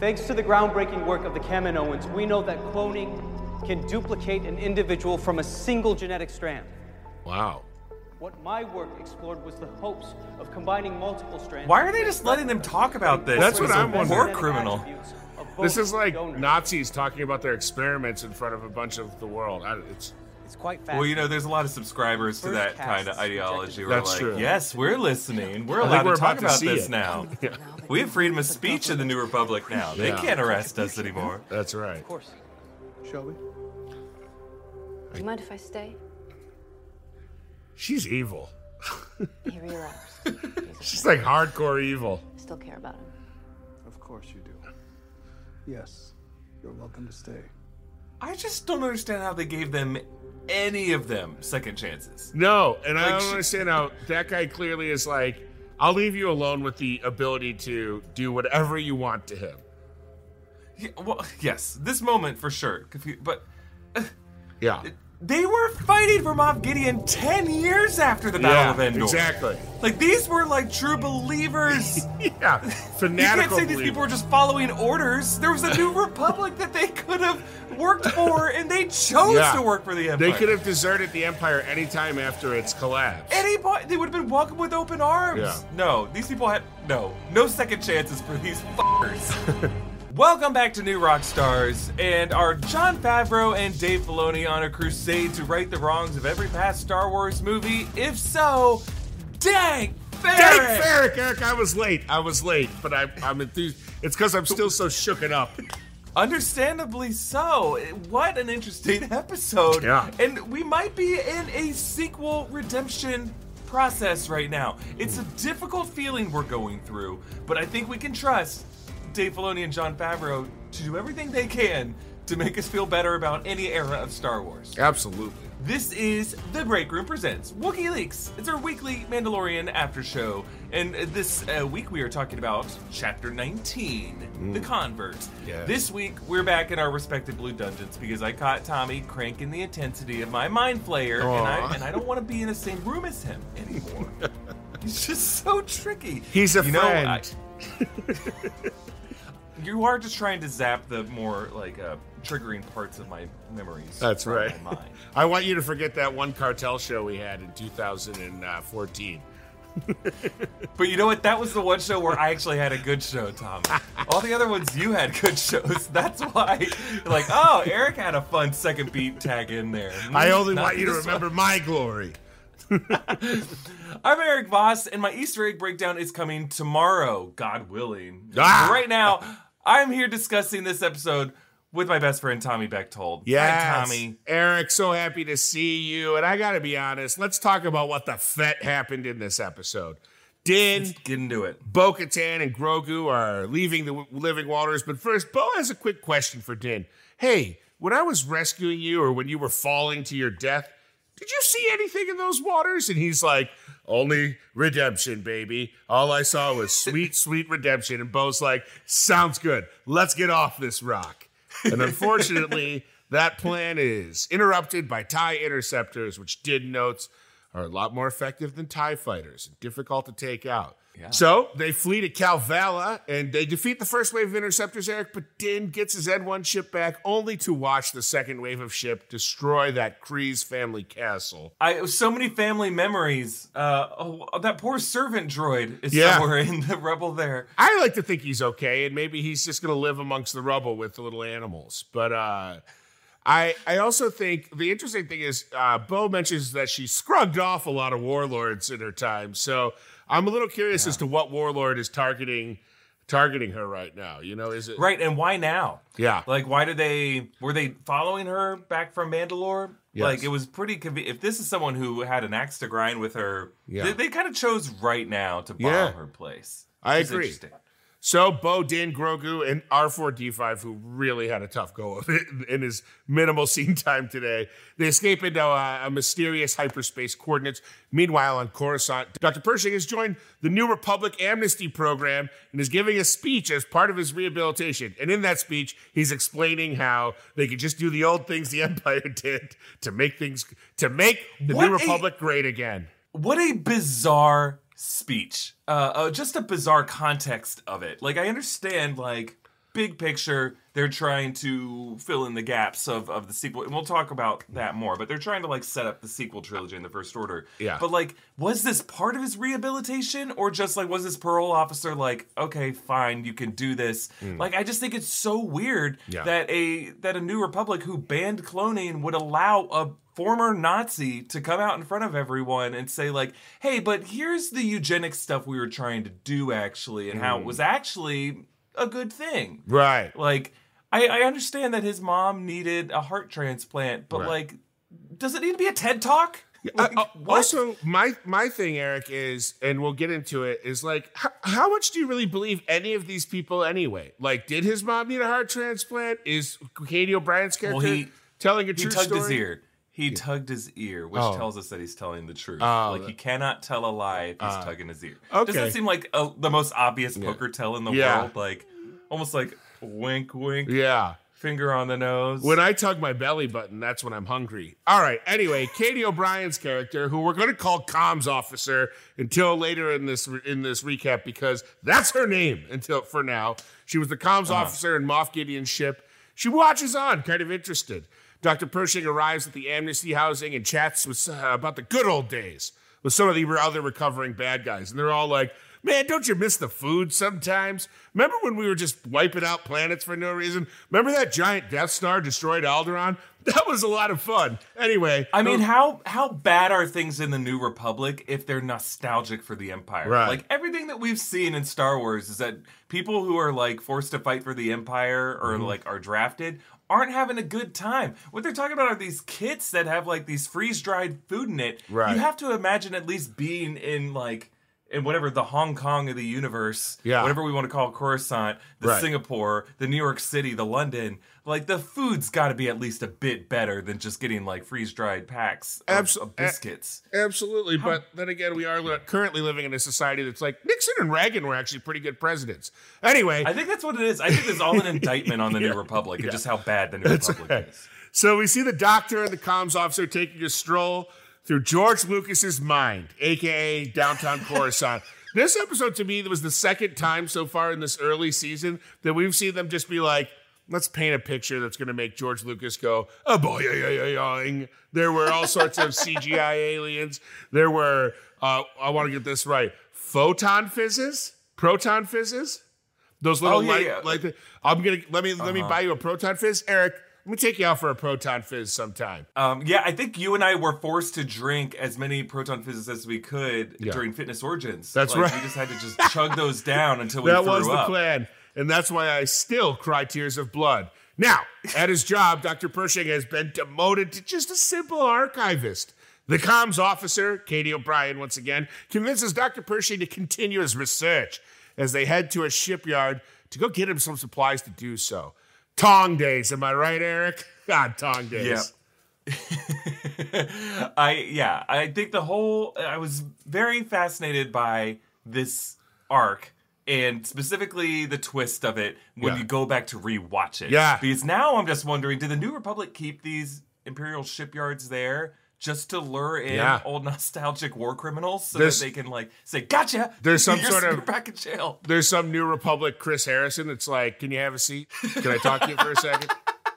Thanks to the groundbreaking work of the Kaminoans, we know that cloning can duplicate an individual from a single genetic strand. Wow. What my work explored was the hopes of combining multiple strands. Why are they just letting them talk about this? That's what as a I'm wondering. War Genetic criminal. attributes of both This is like donors. Nazis talking about their experiments in front of a bunch of the world. I, it's It's quite Well, you know, there's a lot of subscribers to that kind of ideology. rejected. We're That's like, true. yes, we're listening. We're allowed we're to talk about to about this it. now. We have freedom of speech in the New Republic now. They Yeah. can't arrest us anymore. that's right. Of course. Shall we? Do you mind if I stay? She's evil. He relapsed. He's a She's like hardcore evil. I still care about him. Of course you do. Yes, you're welcome to stay. I just don't understand how they gave them any of them second chances. No, and I don't she- understand how that guy clearly is like, I'll leave you alone with the ability to do whatever you want to him. Yeah, well, yes, this moment for sure. But uh, Yeah. They were fighting for Moff Gideon 10 years after the Battle yeah, of Endor. exactly. Like, these were like true believers. Yeah. You can't Fanatical. say these people were just following orders. There was a new republic that they could have worked for, and they chose Yeah. to work for the Empire. They could have deserted the Empire anytime after its collapse. Anybody, they would have been welcomed with open arms. Yeah. No, these people had no, no second chances for these fuckers. Welcome back to New Rockstars, and are Jon Favreau and Dave Filoni on a crusade to right the wrongs of every past Star Wars movie? If so, dang, Dang, Ferrick! Ferrick, Eric, I was late. I was late, but I, I'm enthused. It's because I'm still so shooken up. Understandably so. What an interesting episode. Yeah. And we might be in a sequel redemption process right now. It's a difficult feeling we're going through, but I think we can trust Dave Filoni and Jon Favreau to do everything they can to make us feel better about any era of Star Wars. Absolutely. This is The Break Room Presents Wookiee Leaks. It's our weekly Mandalorian after show. And this uh, week we are talking about Chapter 19, The Convert. Yes. This week we're back in our respective blue dungeons because I caught Tommy cranking the intensity of my mind flayer, and I, and I don't want to be in the same room as him anymore. He's just so tricky. He's a You know, friend. I- you are just trying to zap the more like uh, triggering parts of my memories. That's right. I want you to forget that one cartel show we had in 2014. But you know what? That was the one show where I actually had a good show, Tom. All the other ones you had good shows. That's why, like, oh, Eric had a fun second beat tag in there. I only Not want you to this one. remember my glory. I'm Eric Voss, and my Easter egg breakdown is coming tomorrow, God willing. Ah! Right now, I'm here discussing this episode with my best friend Tommy Bechtold. Yes. Hi, Tommy. Eric, so happy to see you. And I got to be honest, let's talk about what the fet happened in this episode. Din, Let's get into it. Bo Katan, and Grogu are leaving the living waters. But first, Bo has a quick question for Din. Hey, when I was rescuing you or when you were falling to your death, did you see anything in those waters? And he's like, only redemption, baby. All I saw was sweet, sweet redemption. And Bo's like, sounds good. Let's get off this rock. And unfortunately, that plan is interrupted by TIE interceptors, which did notes are a lot more effective than TIE fighters and difficult to take out. So they flee to Kalevala and they defeat the first wave of interceptors, Eric, but Din gets his N1 ship back only to watch the second wave of ship destroy that Kryze family castle. I so many family memories. Uh, oh, that poor servant droid is Yeah. somewhere in the rubble there. I like to think he's okay, and maybe he's just going to live amongst the rubble with the little animals. But uh, I I also think the interesting thing is uh, Bo mentions that she scrubbed off a lot of warlords in her time. So I'm a little curious as to what warlord is targeting targeting her right now. You know, is it Right, and why now? Yeah. Like, why did they were they following her back from Mandalore? Yes. Like, it was pretty convenient. If this is someone who had an axe to grind with her, Yeah. they, they kind of chose right now to bomb Yeah. her place. I agree. So Bo, Din, Grogu, and R4D5, who really had a tough go of it in his minimal scene time today, they escape into uh, a mysterious hyperspace coordinates. Meanwhile, on Coruscant, Dr. Pershing has joined the New Republic Amnesty Program and is giving a speech as part of his rehabilitation. And in that speech, he's explaining how they could just do the old things the Empire did to make things to make the What New a- Republic great again. What a bizarre speech. Uh, uh, just a bizarre context of it. Like, I understand, like, big picture, they're trying to fill in the gaps of, of the sequel. And we'll talk about that more, but they're trying to like set up the sequel trilogy in the First Order. Yeah. But like, was this part of his rehabilitation or just like, was this parole officer like, okay, fine, you can do this? Like, I just think it's so weird Hmm. Yeah. that a that a New Republic who banned cloning would allow a former Nazi to come out in front of everyone and say like, "Hey, but here's the eugenic stuff we were trying to do actually, and Hmm. how it was actually a good thing." Right. Like, I, I understand that his mom needed a heart transplant, but Right. like, does it need to be a TED talk? Like, Uh, uh, also, my my thing, Eric, is, and we'll get into it, is like, how, how much do you really believe any of these people anyway? Like, did his mom need a heart transplant? Is Katy O'Brian's character he- telling a he true tugged story? his ear. He tugged his ear, which Oh. tells us that he's telling the truth. Oh, like he cannot tell a lie if he's uh, tugging his ear. okay. Does that seem like a, the most obvious poker tell in the Yeah. world? Like almost like wink, wink, Yeah. finger on the nose. When I tug my belly button, that's when I'm hungry. All right. Anyway, Katy O'Brian's character, who we're going to call comms officer until later in this in this recap, because that's her name until for now. She was the comms uh-huh. officer in Moff Gideon's ship. She watches on, kind of interested. Dr. Pershing arrives at the amnesty housing and chats with, uh, about the good old days with some of the other recovering bad guys, and they're all like. Man, don't you miss the food sometimes? Remember when we were just wiping out planets for no reason? Remember that giant Death Star destroyed Alderaan? That was a lot of fun. Anyway, I mean, those- how how bad are things in the New Republic if they're nostalgic for the Empire? Right. Like everything that we've seen in Star Wars is that people who are like forced to fight for the Empire or Mm-hmm. like are drafted aren't having a good time. What they're talking about are these kits that have like these freeze dried food in it. Right. You have to imagine at least being in like in whatever the Hong Kong of the universe, Yeah. whatever we want to call Coruscant, the Right. Singapore, the New York City, the London, like the food's got to be at least a bit better than just getting like freeze dried packs of, of biscuits. Absolutely, but then again, we are li- currently living in a society that's like Nixon and Reagan were actually pretty good presidents. Anyway, I think that's what it is. I think it's all an indictment on the New Republic and just how bad the New Republic is. so we see the doctor and the comms officer taking a stroll through George Lucas's mind, aka downtown Coruscant. This episode to me was the second time so far in this early season that we've seen them just be like, let's paint a picture that's going to make George Lucas go, oh boy, yeah, yeah, yeah, yeah. There were all sorts of CGI aliens. There were, uh, I want to get this right, photon fizzes, proton fizzes. Those little Oh, yeah, light, yeah. I'm gonna let me let me buy you a proton fizz, Eric. Let me take you out for a proton fizz sometime. Um, yeah, I think you and I were forced to drink as many proton fizzes as we could Yeah. during Fitness Origins. That's Like, right. We just had to just chug those down until we that threw was the up. plan, and that's why I still cry tears of blood. Now, at his job, Dr. Pershing has been demoted to just a simple archivist. The comms officer, Katy O'Brian, once again, convinces Dr. Pershing to continue his research as they head to a shipyard to go get him some supplies to do so. Tong days, am I right, Eric? God, ah, Tong days. Yeah. I yeah, I think the whole I was very fascinated by this arc and specifically the twist of it when Yeah. you go back to rewatch it. Yeah. Because now I'm just wondering, did the New Republic keep these Imperial shipyards there just to lure in Yeah. old nostalgic war criminals so There's- that they can like say, "Gotcha." There's some sort of- back in jail. there's some New Republic Chris Harrison that's like, "Can you have a seat? Can I talk to you for a second?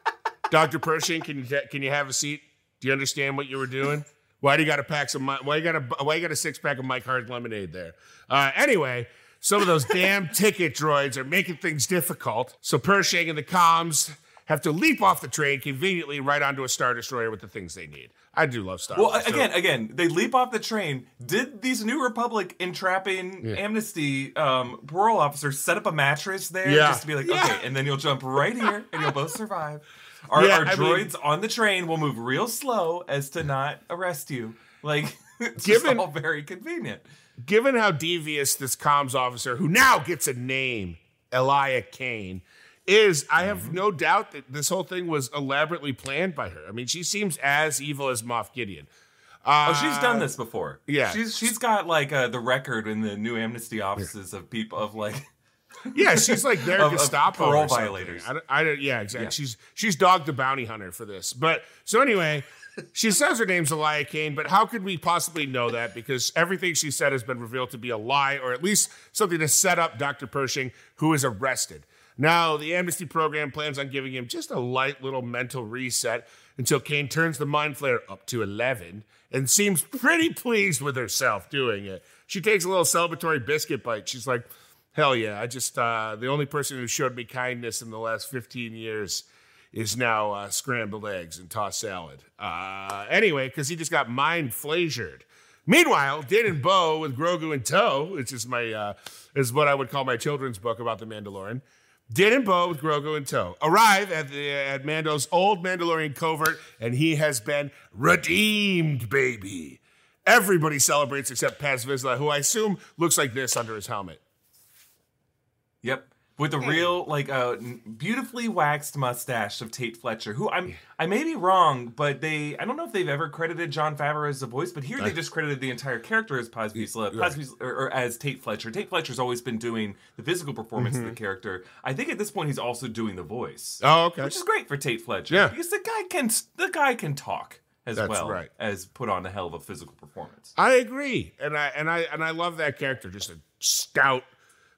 Doctor Pershing, can you ta- can you have a seat? Do you understand what you were doing? Why do you got to pack some? Why you got a Why you got a six pack of Mike Hard lemonade there? Uh, anyway, some of those damn ticket droids are making things difficult. So Pershing and the comms have to leap off the train conveniently right onto a star destroyer with the things they need. I do love Star Well, Wars. so- again, again, they leap off the train. Did these New Republic entrapping amnesty um, parole officers set up a mattress there Yeah. just to be like, Yeah. okay, and then you'll jump right here and you'll both survive. Our, Yeah, our I mean- droids on the train will move real slow as to not arrest you. Like, it's Given- all very convenient. Given how devious this comms officer, who now gets a name, Elia Kane, is, I have Mm-hmm. no doubt that this whole thing was elaborately planned by her. I mean, she seems as evil as Moff Gideon. Oh, she's done this before. yeah. she's she's got like uh, the record in the new amnesty offices of people of like Yeah, she's like their Of- of Gestapo parole or violators. I don't, I don't- yeah, exactly. Yeah. She's she's Dog the Bounty Hunter for this. But so anyway, she says her name's Elia Kane, but how could we possibly know that? Because everything she said has been revealed to be a lie, or at least something to set up Dr. Pershing, who is arrested. Now, the amnesty program plans on giving him just a light little mental reset until Kane turns the mind flayer up to 11 and seems pretty pleased with herself doing it. She takes a little celebratory biscuit bite. She's like, hell yeah, I just, uh, the only person who showed me kindness in the last 15 years is now uh, scrambled eggs and tossed salad. Uh, anyway, because he just got mind flazured. Meanwhile, Din and Bo with Grogu in tow, which is my uh, is what I would call my children's book about the Mandalorian. Din and Bo with Grogu in tow arrive at the at Mando's old Mandalorian covert, and he has been redeemed, baby. Everybody celebrates except Paz Vizsla, who I assume looks like this under his helmet. Yep. With the real, like, uh, beautifully waxed mustache of Tait Fletcher, who I'm, I may be wrong, but they, I don't know if they've ever credited Jon Favreau as the voice, but here they just credited the entire character as Paz Vizsla, Paz Vizsla- or, or as Tait Fletcher. Tait Fletcher's always been doing the physical performance of the character. I think at this point he's also doing the voice, Oh, okay. which is great for Tait Fletcher. Yeah. because the guy can, the guy can talk as That's well right. as put on a hell of a physical performance. I agree, and I and I and I love that character. Just a stout,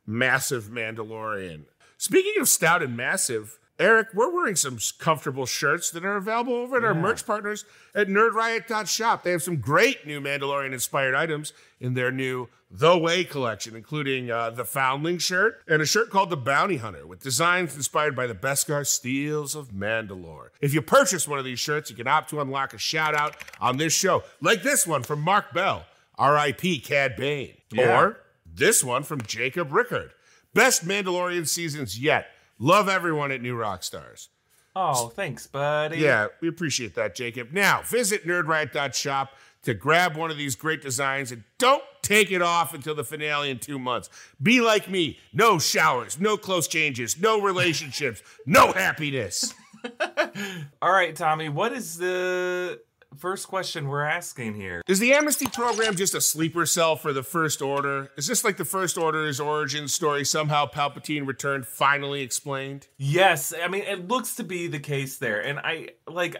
massive Mandalorian. Speaking of stout and massive, Eric, we're wearing some comfortable shirts that are available over at our merch partners at NerdRiot.shop. They have some great new Mandalorian inspired items in their new The Way collection, including uh, the Foundling shirt and a shirt called the Bounty Hunter with designs inspired by the Beskar steels of Mandalore. If you purchase one of these shirts, you can opt to unlock a shout out on this show, like this one from Mark Bell, R.I.P. Cad Bane, Yeah. or this one from Jacob Rickard. Best Mandalorian seasons yet. Love everyone at New Rockstars. Oh, thanks, buddy. Yeah, we appreciate that, Jacob. Now, visit nerdriot.shop to grab one of these great designs and don't take it off until the finale in two months. Be like me no showers, no close changes, no relationships, no happiness. All right, Tommy, what is the first question we're asking here? Is the amnesty program just a sleeper cell for the First Order? Is this like the First Order's origin story? Somehow Palpatine returned, finally explained? Yes, I mean it looks to be the case there, and I like.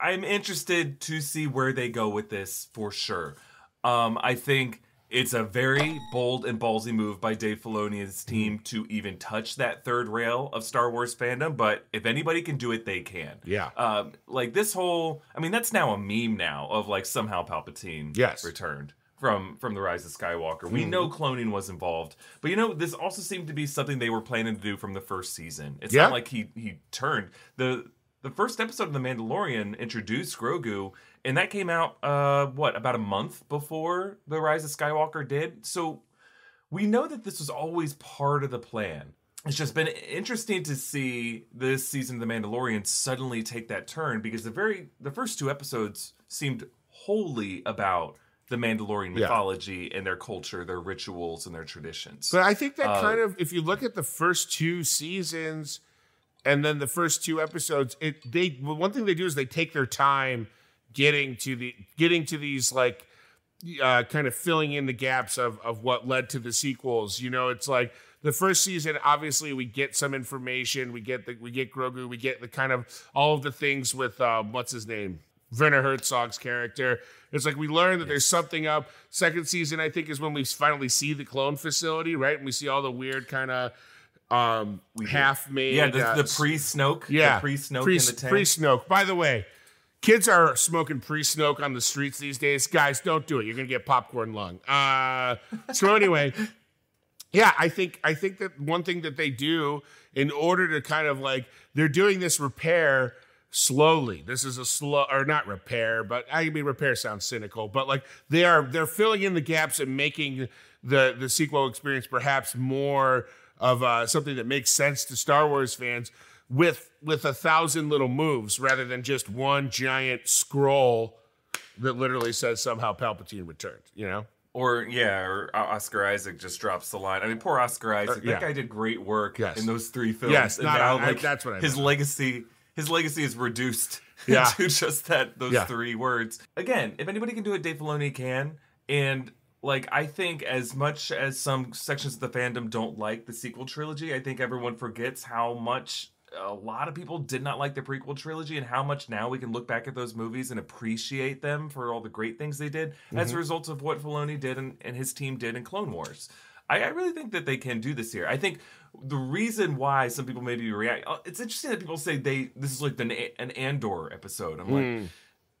I'm interested to see where they go with this for sure. Um, I think it's a very bold and ballsy move by Dave Filoni's team to even touch that third rail of Star Wars fandom. But if anybody can do it, they can. Yeah. Um, like this whole, I mean, that's now a meme now of like somehow Palpatine Yes. returned from from the Rise of Skywalker. We know cloning was involved, but you know this also seemed to be something they were planning to do from the first season. It's Yeah. not like he he turned the the first episode of The Mandalorian introduced Grogu, and that came out uh what about a month before the Rise of Skywalker did. So we know that this was always part of the plan. It's just been interesting to see this season of The Mandalorian suddenly take that turn because the very the first two episodes seemed wholly about the Mandalorian Yeah. mythology and their culture, their rituals, and their traditions. But I think that Uh, kind of, if you look at the first two seasons and then the first two episodes, it they one thing they do is they take their time getting to the getting to these like uh, kind of filling in the gaps of of what led to the sequels. You know, it's like the first season. Obviously, we get some information. We get the we get Grogu. We get the kind of all of the things with um, what's his name. Werner Herzog's character. It's like we learn that there's something up. Second season, I think, is when we finally see the clone facility, right? And we see all the weird kind of um, we half made. yeah, the, uh, the pre Snoke, yeah, the pre Snoke pre, in the tank. Pre Snoke. By the way, kids are smoking pre Snoke on the streets these days. Guys, don't do it. You're gonna get popcorn lung. Uh, so anyway, yeah, I think I think that one thing that they do in order to kind of like they're doing this repair slowly. This is a slow or not repair, but I mean repair sounds cynical, but like they are they're filling in the gaps and making the the sequel experience perhaps more of uh, something that makes sense to Star Wars fans with with a thousand little moves rather than just one giant scroll that literally says somehow Palpatine returned. You know. Or yeah, or Oscar Isaac just drops the line. I mean, poor Oscar Isaac. Uh, yeah. That guy did great work Yes. in those three films. Yes, and not- now, I- like, that's what I his meant. legacy. His legacy is reduced Yeah. to just that those Yeah. three words. Again, if anybody can do it, Dave Filoni can. And like, I think as much as some sections of the fandom don't like the sequel trilogy, I think everyone forgets how much a lot of people did not like the prequel trilogy and how much now we can look back at those movies and appreciate them for all the great things they did as a Mm-hmm. result of what Filoni did and, and his team did in Clone Wars. I, I really think that they can do this here. I think the reason why some people maybe react, uh, it's interesting that people say they this is like an, an Andor episode. I'm like.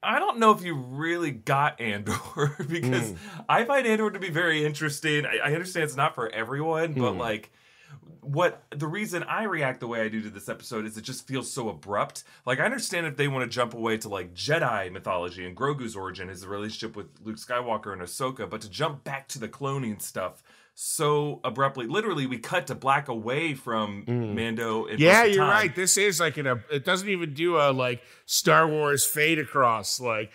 I don't know if you really got Andor because hmm. I find Andor to be very interesting. I, I understand it's not for everyone, but hmm. like what the reason I react the way I do to this episode is it just feels so abrupt. Like I understand if they want to jump away to like Jedi mythology and Grogu's origin, his relationship with Luke Skywalker and Ahsoka, but to jump back to the cloning stuff so abruptly, literally, we cut to black away from Mando. Mm. Yeah, you're right. This is like a. It doesn't even do a like Star Wars fade across. Like,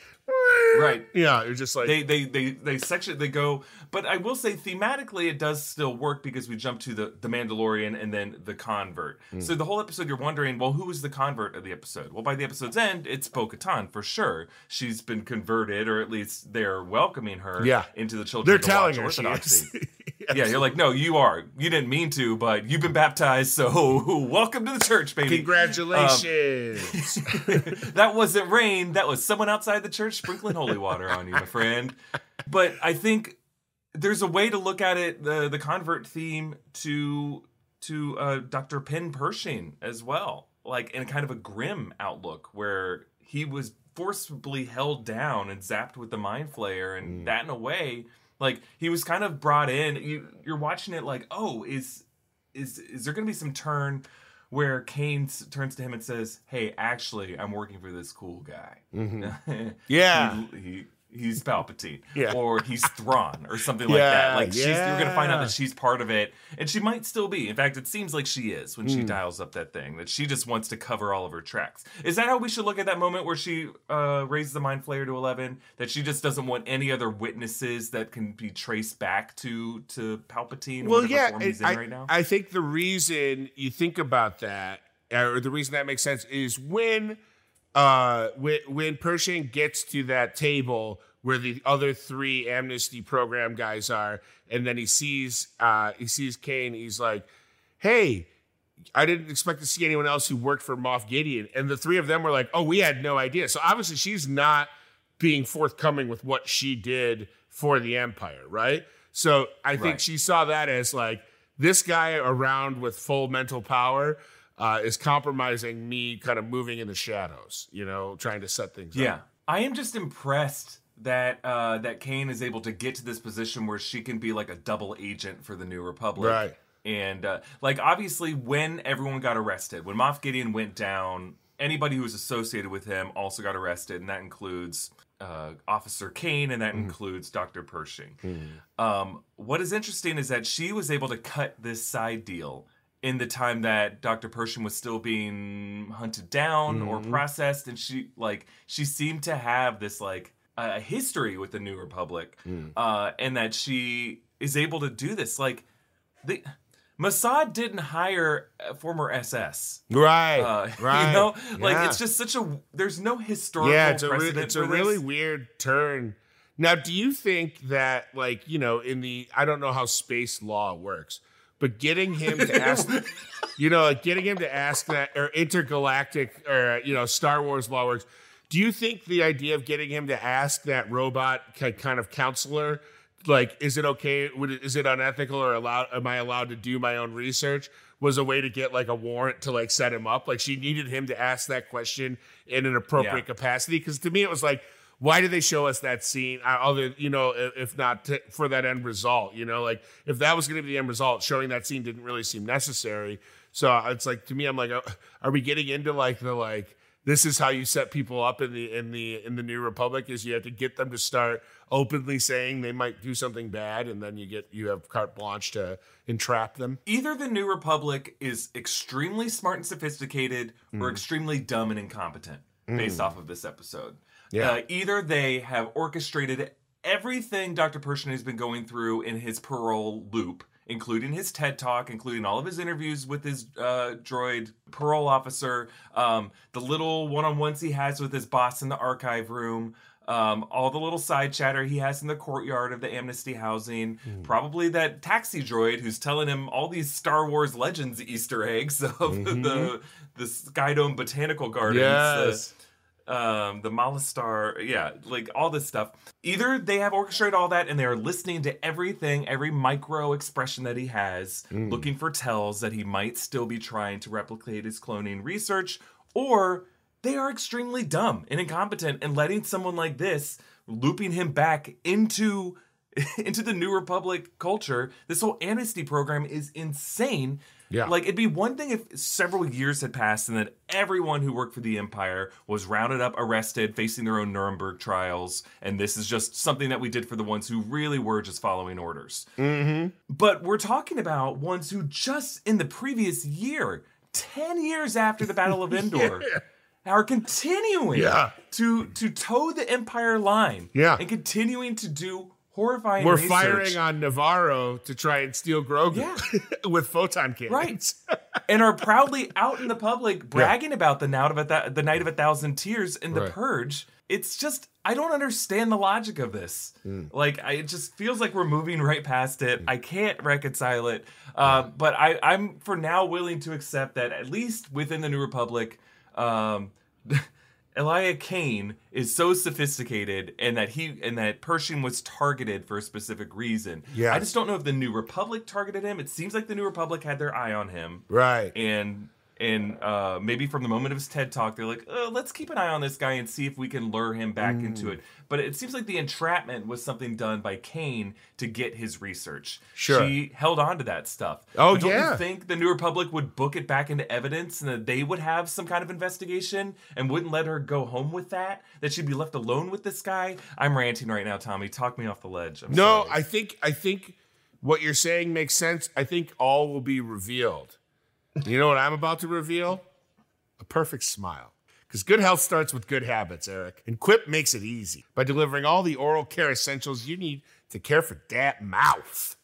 Right. Yeah, it's just like they they they they section they go but i will say thematically it does still work because we jump to the the mandalorian and then the convert Hmm. so the whole episode you're wondering well who is the convert of the episode well by the episode's end it's bo-katan for sure she's been converted or at least they're welcoming her Yeah. into the children they're of the telling her she is. yeah you're like no you are you didn't mean to but you've been baptized so welcome to the church baby Congratulations. that wasn't rain. That was someone outside the church sprinkling holy water on you, my friend. But I think there's a way to look at it, the the convert theme to to uh, Dr. Penn Pershing as well, like in kind of a grim outlook where he was forcibly held down and zapped with the mind flayer, and that in a way, like he was kind of brought in. You you're watching it like, oh, is is is there going to be some turn where Kane turns to him and says, "Hey, actually, I'm working for this cool guy." Mm-hmm. Yeah. he, he he's Palpatine, Yeah. or he's Thrawn, or something like that. Yeah, Like she's, you're going to find out that she's part of it, and she might still be. In fact, it seems like she is when she Hmm. dials up that thing. That she just wants to cover all of her tracks. Is that how we should look at that moment where she uh, raises the mind flayer to eleven? That she just doesn't want any other witnesses that can be traced back to to Palpatine. well, yeah, form he's I, right now. I think the reason you think about that, or the reason that makes sense, is when, uh, when when Pershing gets to that table where the other three amnesty program guys are, and then he sees, uh, he sees Kane. He's like, "Hey." I didn't expect to see anyone else who worked for Moff Gideon. And the three of them were like, oh, we had no idea. So obviously she's not being forthcoming with what she did for the Empire, right? So I think Right. she saw that as like, this guy around with full mental power uh, is compromising me kind of moving in the shadows, you know, trying to set things up. Yeah, up. I am just impressed that uh, that Kane is able to get to this position where she can be like a double agent for the New Republic. Right. And uh, like obviously, when everyone got arrested, when Moff Gideon went down, anybody who was associated with him also got arrested, and that includes uh, Officer Kane, and that includes Doctor Pershing. Um, what is interesting is that she was able to cut this side deal in the time that Dr. Pershing was still being hunted down or processed, and she like she seemed to have this like a history with the New Republic, uh, and that she is able to do this. Like the Mossad didn't hire a former SS. Right. Uh, right. You know, like Yeah. it's just such a there's no historical yeah, it's a, re- it's a really weird turn. Now, do you think that, like, you know, in the, I don't know how space law works, but getting him to ask, you know, like getting him to ask that, or intergalactic, or, you know, Star Wars law works. Do you think the idea of getting him to ask that robot kind of counselor, like, is it okay? Would it, is it unethical or allowed? Am I allowed to do my own research? Was a way to get like a warrant to like set him up. Like she needed him to ask that question in an appropriate Yeah. capacity. Because to me, it was like, why did they show us that scene? uh, Other, you know, if not to, for that end result, you know, like if that was going to be the end result, showing that scene didn't really seem necessary. So it's like to me, I'm like, uh, are we getting into like the like this is how you set people up in the in the in the New Republic? Is you have to get them to start openly saying they might do something bad, and then you get you have carte blanche to entrap them. either the New Republic is extremely smart and sophisticated or extremely dumb and incompetent based off of this episode. Yeah. Uh, either they have orchestrated everything Dr. Pershing has been going through in his parole loop, including his TED talk, including all of his interviews with his uh, droid parole officer, um, the little one on ones he has with his boss in the archive room. Um, all the little side chatter he has in the courtyard of the amnesty housing, probably that taxi droid who's telling him all these Star Wars Legends Easter eggs of the the Skydome Botanical Gardens. Yes. Um, the Malastare, yeah, like all this stuff. Either they have orchestrated all that and they're listening to everything, every micro expression that he has, looking for tells that he might still be trying to replicate his cloning research, or they are extremely dumb and incompetent and letting someone like this looping him back into into the new republic culture. This whole amnesty program is insane Yeah. like it'd be one thing if several years had passed and that everyone who worked for the empire was rounded up arrested facing their own nuremberg trials and this is just something that we did for the ones who really were just following orders Mm-hmm. but we're talking about ones who just in the previous year 10 years after the battle of endor are continuing Yeah. to to toe the empire line Yeah. and continuing to do horrifying We're research. firing on Nevarro to try and steal Grogu Yeah. with photon cannons. right and are proudly out in the public bragging about the night of a th- the night of a thousand tears in the Right. purge it's just i don't understand the logic of this Hmm. like I, it just feels like we're moving right past it i can't reconcile it uh, but I, i'm for now willing to accept that at least within the new republic um, Elia Kane is so sophisticated and that he and that Pershing was targeted for a specific reason. Yeah. I just don't know if the New Republic targeted him. It seems like the New Republic had their eye on him. Right. And and uh, maybe from the moment of his TED talk, they're like, uh, let's keep an eye on this guy and see if we can lure him back Mm. into it. But it seems like the entrapment was something done by Kane to get his research. Sure. She held on to that stuff. Oh, But don't yeah. you think the New Republic would book it back into evidence and that they would have some kind of investigation and wouldn't let her go home with that? That she'd be left alone with this guy? I'm ranting right now, Tommy. Talk me off the ledge. I'm No, sorry. I think I think what you're saying makes sense. I think all will be revealed. You know what I'm about to reveal? A perfect smile. Because good health starts with good habits, Eric. And Quip makes it easy by delivering all the oral care essentials you need to care for that mouth.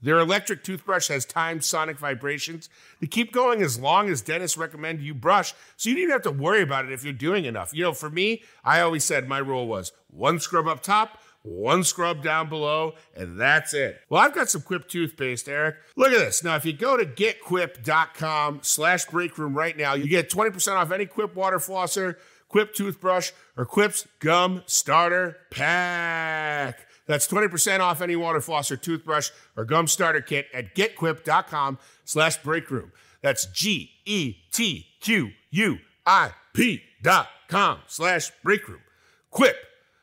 Their electric toothbrush has timed sonic vibrations that keep going as long as dentists recommend you brush, so you don't even have to worry about it if you're doing enough. You know, for me, I always said my rule was one scrub up top, one scrub down below, and that's it. Well, I've got some Quip toothpaste, Eric. Look at this. Now, if you go to getquip.com slash breakroom right now, you get 20% off any Quip water flosser, Quip toothbrush, or Quip's gum starter pack. That's 20% off any water flosser, toothbrush or gum starter kit at getquip.com slash breakroom. That's G E T Q U I P dot com slash breakroom. Quip,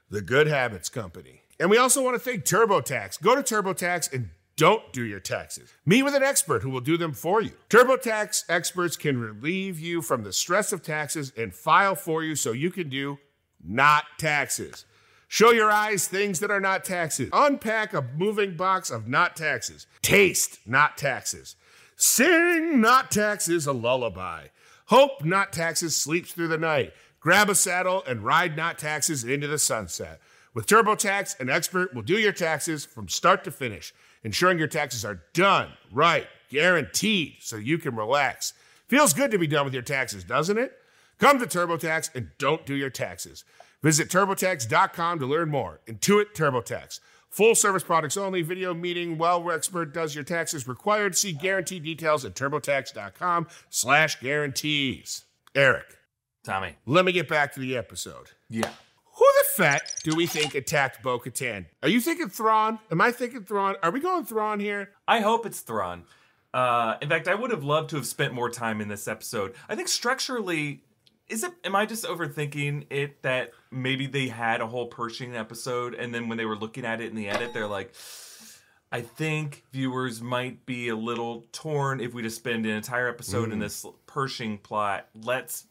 the good habits company. And we also want to thank TurboTax. Go to TurboTax and don't do your taxes. Meet with an expert who will do them for you. TurboTax experts can relieve you from the stress of taxes and file for you so you can do not taxes. Show your eyes things that are not taxes. Unpack a moving box of not taxes. Taste not taxes. Sing not taxes a lullaby. Hope not taxes sleeps through the night. Grab a saddle and ride not taxes into the sunset. With TurboTax, an expert will do your taxes from start to finish, ensuring your taxes are done right, guaranteed, so you can relax. Feels good to be done with your taxes, doesn't it? Come to TurboTax and don't do your taxes. Visit TurboTax.com to learn more. Intuit TurboTax. Full service products only. Video meeting while expert does your taxes required. See guarantee details at TurboTax.com slash guarantees. Eric, Tommy. let me get back to the episode. Yeah. Who the fet do we think attacked Bo Katan? Are you thinking Thrawn? Am I thinking Thrawn? Are we going Thrawn here? I hope it's Thrawn. Uh, in fact, I would have loved to have spent more time in this episode. I think structurally, is it? Am I just overthinking it that maybe they had a whole Pershing episode, and then when they were looking at it in the edit, they're like, I think viewers might be a little torn if we just spend an entire episode in this Pershing plot. Let's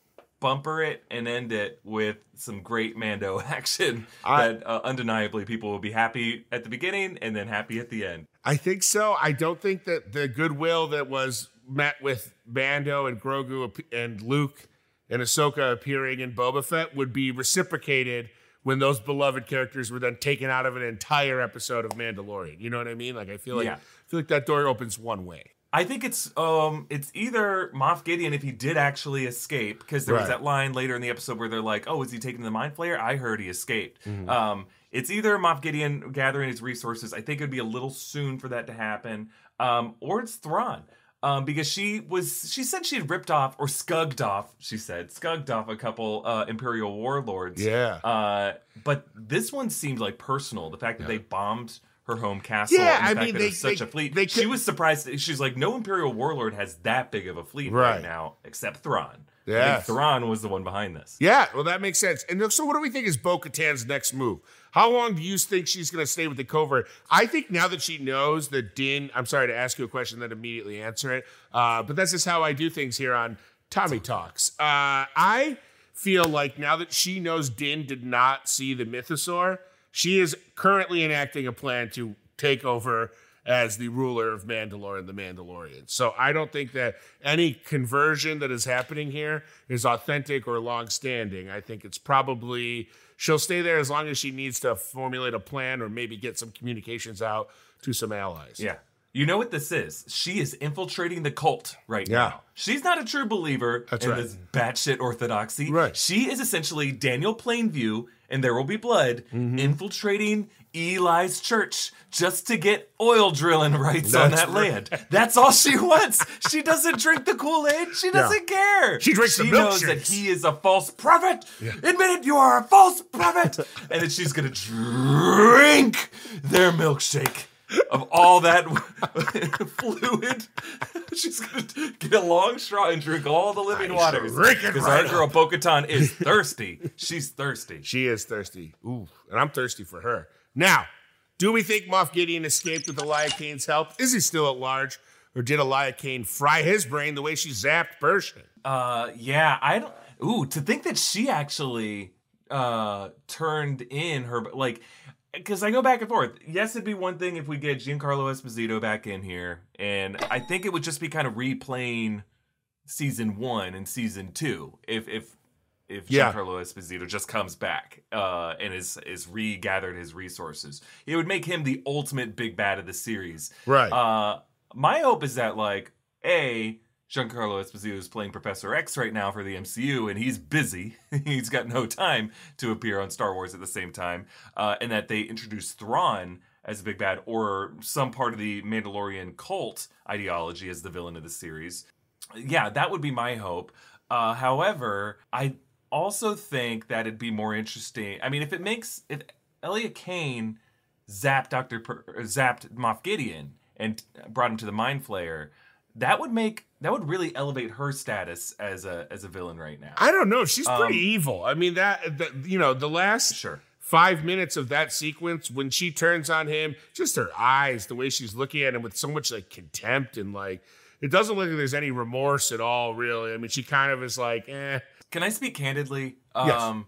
bumper it and end it with some great Mando action I- that uh, undeniably people will be happy at the beginning and then happy at the end. I think so. I don't think that the goodwill that was met with Mando and Grogu and Luke and Ahsoka appearing in Boba Fett would be reciprocated when those beloved characters were then taken out of an entire episode of Mandalorian. You know what I mean? Like I feel like Yeah. I feel like that door opens one way. I think it's um it's either Moff Gideon if he did actually escape because there was that line later in the episode where they're like, "Oh, is he taking the mind flayer?" I heard he escaped. Mm-hmm. Um, it's either Moff Gideon gathering his resources. I think it'd be a little soon for that to happen, um, or it's Thrawn. Um, because she was, she said she had ripped off or scugged off. She said scugged off a couple uh, Imperial warlords. Yeah. Uh, but this one seemed like personal. The fact that they bombed her home castle. Yeah, I mean, they- such they- a fleet. they she was surprised. She's like, no Imperial warlord has that big of a fleet right, Right. now, except Thrawn. Yeah, Thrawn was the one behind this. Yeah, well, that makes sense. And so, what do we think is Bo Katan's next move? How long do you think she's going to stay with the covert? I think now that she knows that Din, I'm sorry to ask you a question, then immediately answer it. Uh, but that's just how I do things here on Tommy Talks. Uh, I feel like now that she knows Din did not see the Mythosaur, she is currently enacting a plan to take over as the ruler of Mandalore and the Mandalorians. So I don't think that any conversion that is happening here is authentic or long-standing. I think it's probably she'll stay there as long as she needs to formulate a plan or maybe get some communications out to some allies. Yeah. You know what this is? She is infiltrating the cult right Yeah. now. She's not a true believer That's in right. this batshit orthodoxy. Right. She is essentially Daniel Plainview and There Will Be Blood Mm-hmm. infiltrating Eli's church just to get oil drilling rights on that right. land. That's all she wants. She doesn't drink the Kool Aid. She doesn't care. She drinks the She knows that he is a false prophet. Admit it, you are a false prophet. and then she's gonna drink their milkshake of all that fluid. She's gonna get a long straw and drink all the living waters. drink it Because right our girl Bo-Katan is thirsty. She's thirsty. She is thirsty. Ooh, and I'm thirsty for her. Now, do we think Moff Gideon escaped with Elia Kane's help? Is he still at large? Or did Elia Kane fry his brain the way she zapped Pershing? Uh, yeah, I don't. Ooh, to think that she actually uh turned in her like. Because I go back and forth. Yes, it'd be one thing if we get Giancarlo Esposito back in here, and I think it would just be kind of replaying season one and season two. If if if Yeah. Giancarlo Esposito just comes back uh, and is is regathered his resources, it would make him the ultimate big bad of the series. Right. Uh, my hope is that like a Giancarlo Esposito is playing Professor X right now for the MCU, and he's busy. he's got no time to appear on Star Wars at the same time, uh, and that they introduce Thrawn as a big bad or some part of the Mandalorian cult ideology as the villain of the series. Yeah, that would be my hope. Uh, however, I also think that it'd be more interesting. I mean, if it makes if Elia Kane zapped Doctor per, zapped Moff Gideon and brought him to the Mind Flayer, that would make that would really elevate her status as a as a villain right now. I don't know. She's pretty Um, evil. I mean, that, that you know, the last Sure. five minutes of that sequence when she turns on him, just her eyes, the way she's looking at him with so much like contempt and like, it doesn't look like there's any remorse at all, really. I mean, she kind of is like, eh. Can I speak candidly? Yes. Um,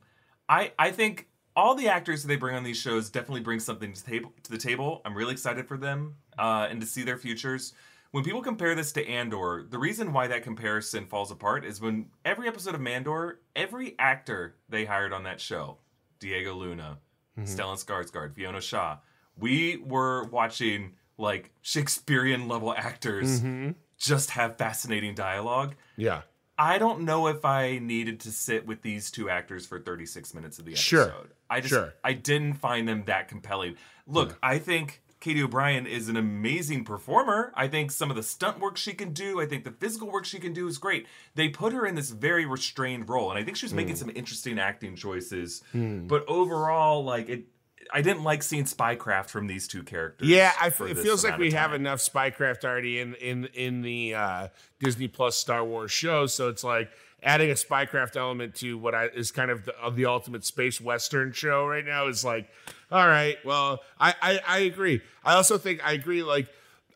I I think all the actors that they bring on these shows definitely bring something to table. To the table, I'm really excited for them uh, and to see their futures. When people compare this to Andor, the reason why that comparison falls apart is when every episode of Mandor, every actor they hired on that show, Diego Luna, mm-hmm. Stellan Skarsgård, Fiona Shaw, we were watching like Shakespearean level actors mm-hmm. just have fascinating dialogue. Yeah. I don't know if I needed to sit with these two actors for 36 minutes of the episode. Sure. I just Sure. I didn't find them that compelling. Look, I think Katy O'Brian is an amazing performer. I think some of the stunt work she can do, I think the physical work she can do is great. They put her in this very restrained role, and I think she was making Hmm. some interesting acting choices. But overall, like it I didn't like seeing spycraft from these two characters. Yeah, I, it feels like we have enough spycraft already in in in the uh, Disney Plus Star Wars show, so it's like adding a spycraft element to what I, is kind of the, of the ultimate space western show right now is like, all right, well, I, I I agree. I also think I agree. Like,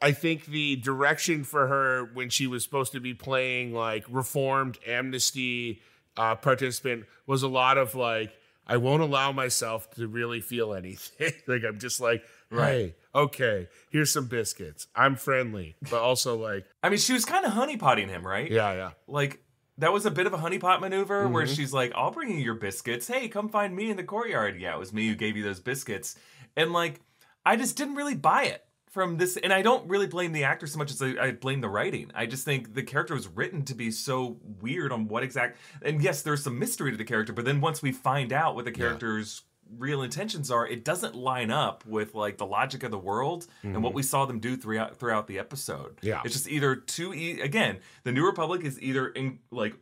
I think the direction for her when she was supposed to be playing like reformed amnesty uh, participant was a lot of like. I won't allow myself to really feel anything. like I'm just like, hey, okay, here's some biscuits. I'm friendly, but also like, I mean, she was kind of honeypotting him, right? yeah, yeah. like that was a bit of a honeypot maneuver where Mm-hmm. she's like, "I'll bring you your biscuits. Hey, come find me in the courtyard." Yeah, it was me who gave you those biscuits, and like, I just didn't really buy it from this. And I don't really blame the actor so much as I, I blame the writing. I just think the character was written to be so weird on what exact. And yes, there's some mystery to the character, but then once we find out what the character's real intentions are, it doesn't line up with like the logic of the world and what mm-hmm. we saw them do throughout throughout the episode. Yeah. it's just either too e- again. The New Republic is either in like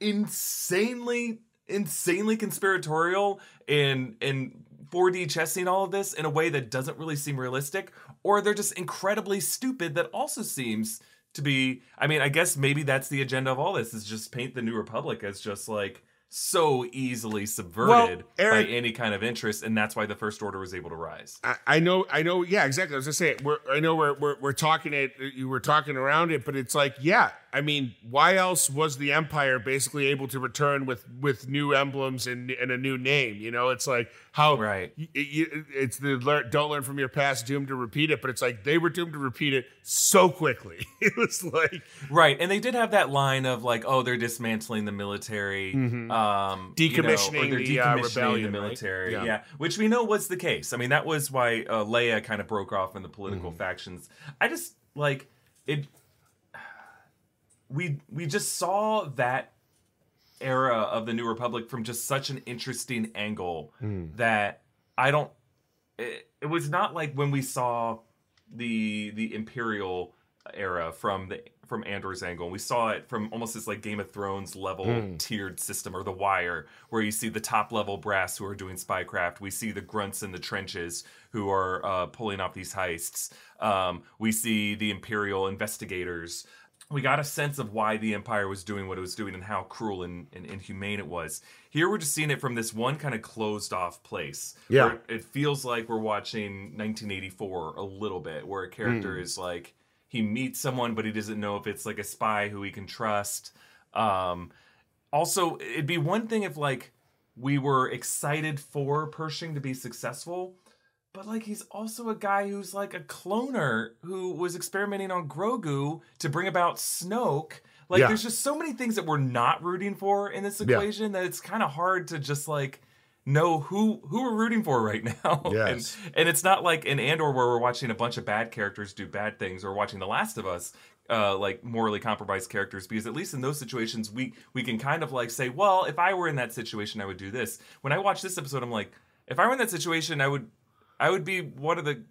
insanely insanely conspiratorial and and 4D chessing all of this in a way that doesn't really seem realistic, or they're just incredibly stupid that also seems to be. I mean, I guess maybe that's the agenda of all this is just paint the New Republic as just like so easily subverted Eric- by any kind of interest, and that's why the First Order was able to rise. I, I know, I know. Yeah, exactly. I was gonna say, we're, I know we're, we're we're talking it. You were talking around it, but it's like, yeah. I mean, why else was the Empire basically able to return with with new emblems and, and a new name? You know, it's like how Right. y- y- it's the learn, don't learn from your past, doomed to repeat it. But it's like they were doomed to repeat it so quickly. it was like Right, and they did have that line of like, "Oh, they're dismantling the military, um, you know, or Decommissioning they're Mm-hmm. the, uh, decommissioning rebellion, the right? military." Yeah. Yeah. which we know was the case. I mean, that was why uh, Leia kind of broke off in the political Mm-hmm. factions. I just like it. We we just saw that era of the New Republic from just such an interesting angle Hmm. that I don't. It, it was not like when we saw the the Imperial era from the from Andor's angle. We saw it from almost this like Game of Thrones level Hmm. tiered system or The Wire, where you see the top level brass who are doing spycraft. We see the grunts in the trenches who are uh, pulling off these heists. Um, we see the Imperial investigators we got a sense of why the empire was doing what it was doing and how cruel and, and inhumane it was. Here we're just seeing it from this one kind of closed off place. Yeah. it feels like we're watching 1984 a little bit where a character is like he meets someone but he doesn't know if it's like a spy who he can trust. Um also it'd be one thing if like we were excited for pershing to be successful but like he's also a guy who's like a cloner who was experimenting on Grogu to bring about Snoke. Like Yeah. there's just so many things that we're not rooting for in this Yeah. equation that it's kind of hard to just like know who who we're rooting for right now. Yes. and, and it's not like in Andor where we're watching a bunch of bad characters do bad things or watching The Last of Us uh, like morally compromised characters because at least in those situations we we can kind of like say well if I were in that situation I would do this. When I watch this episode I'm like if I were in that situation I would I would be one of the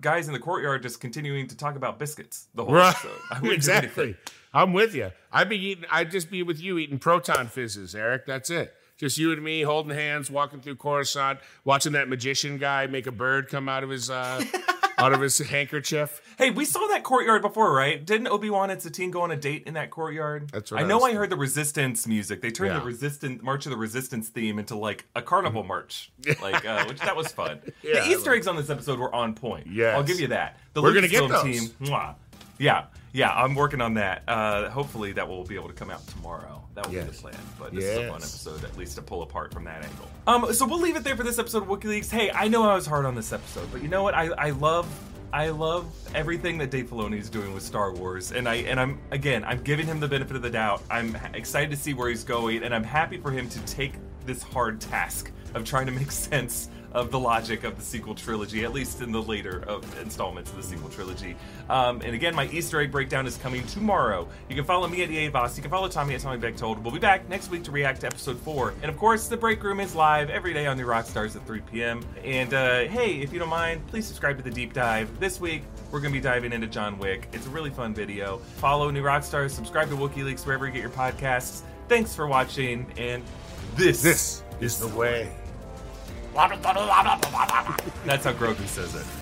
guys in the courtyard just continuing to talk about biscuits the whole Right. episode. I exactly. I'm with you. I'd be eating. I'd just be with you eating proton fizzes, Erik. That's it. Just you and me holding hands, walking through Coruscant, watching that magician guy make a bird come out of his uh, out of his handkerchief. Hey, we saw that courtyard before, right? Didn't Obi Wan and Satine go on a date in that courtyard? That's right. I I know. was I, heard the Resistance music. They turned Yeah. the Resistance March of the Resistance theme into like a carnival march, like uh, which that was fun. Yeah, the Easter eggs on this episode were on point. Yeah, I'll give you that. The We're gonna get those. team, mwah. yeah, yeah. I'm working on that. Uh, hopefully, that will be able to come out tomorrow. That will be the plan. But this is a fun episode, at least to pull apart from that angle. Um, so we'll leave it there for this episode of Wookieeleaks. Hey, I know I was hard on this episode, but you know what? I I love I love everything that Dave Filoni is doing with Star Wars, and I and I'm again I'm giving him the benefit of the doubt. I'm excited to see where he's going, and I'm happy for him to take this hard task of trying to make sense of the logic of the sequel trilogy, at least in the later uh, installments of the sequel trilogy. Um, and again, my Easter egg breakdown is coming tomorrow. You can follow me at EA Voss. You can follow Tommy at Tommy Bechtold. We'll be back next week to react to episode four. And of course, the break room is live every day on New Rockstars at 3 p.m. And uh, hey, if you don't mind, please subscribe to the deep dive. This week, we're going to be diving into John Wick. It's a really fun video. Follow New Rockstars, subscribe to Wookieeleaks wherever you get your podcasts. Thanks for watching, and this This is the way. That's how Grogu says it.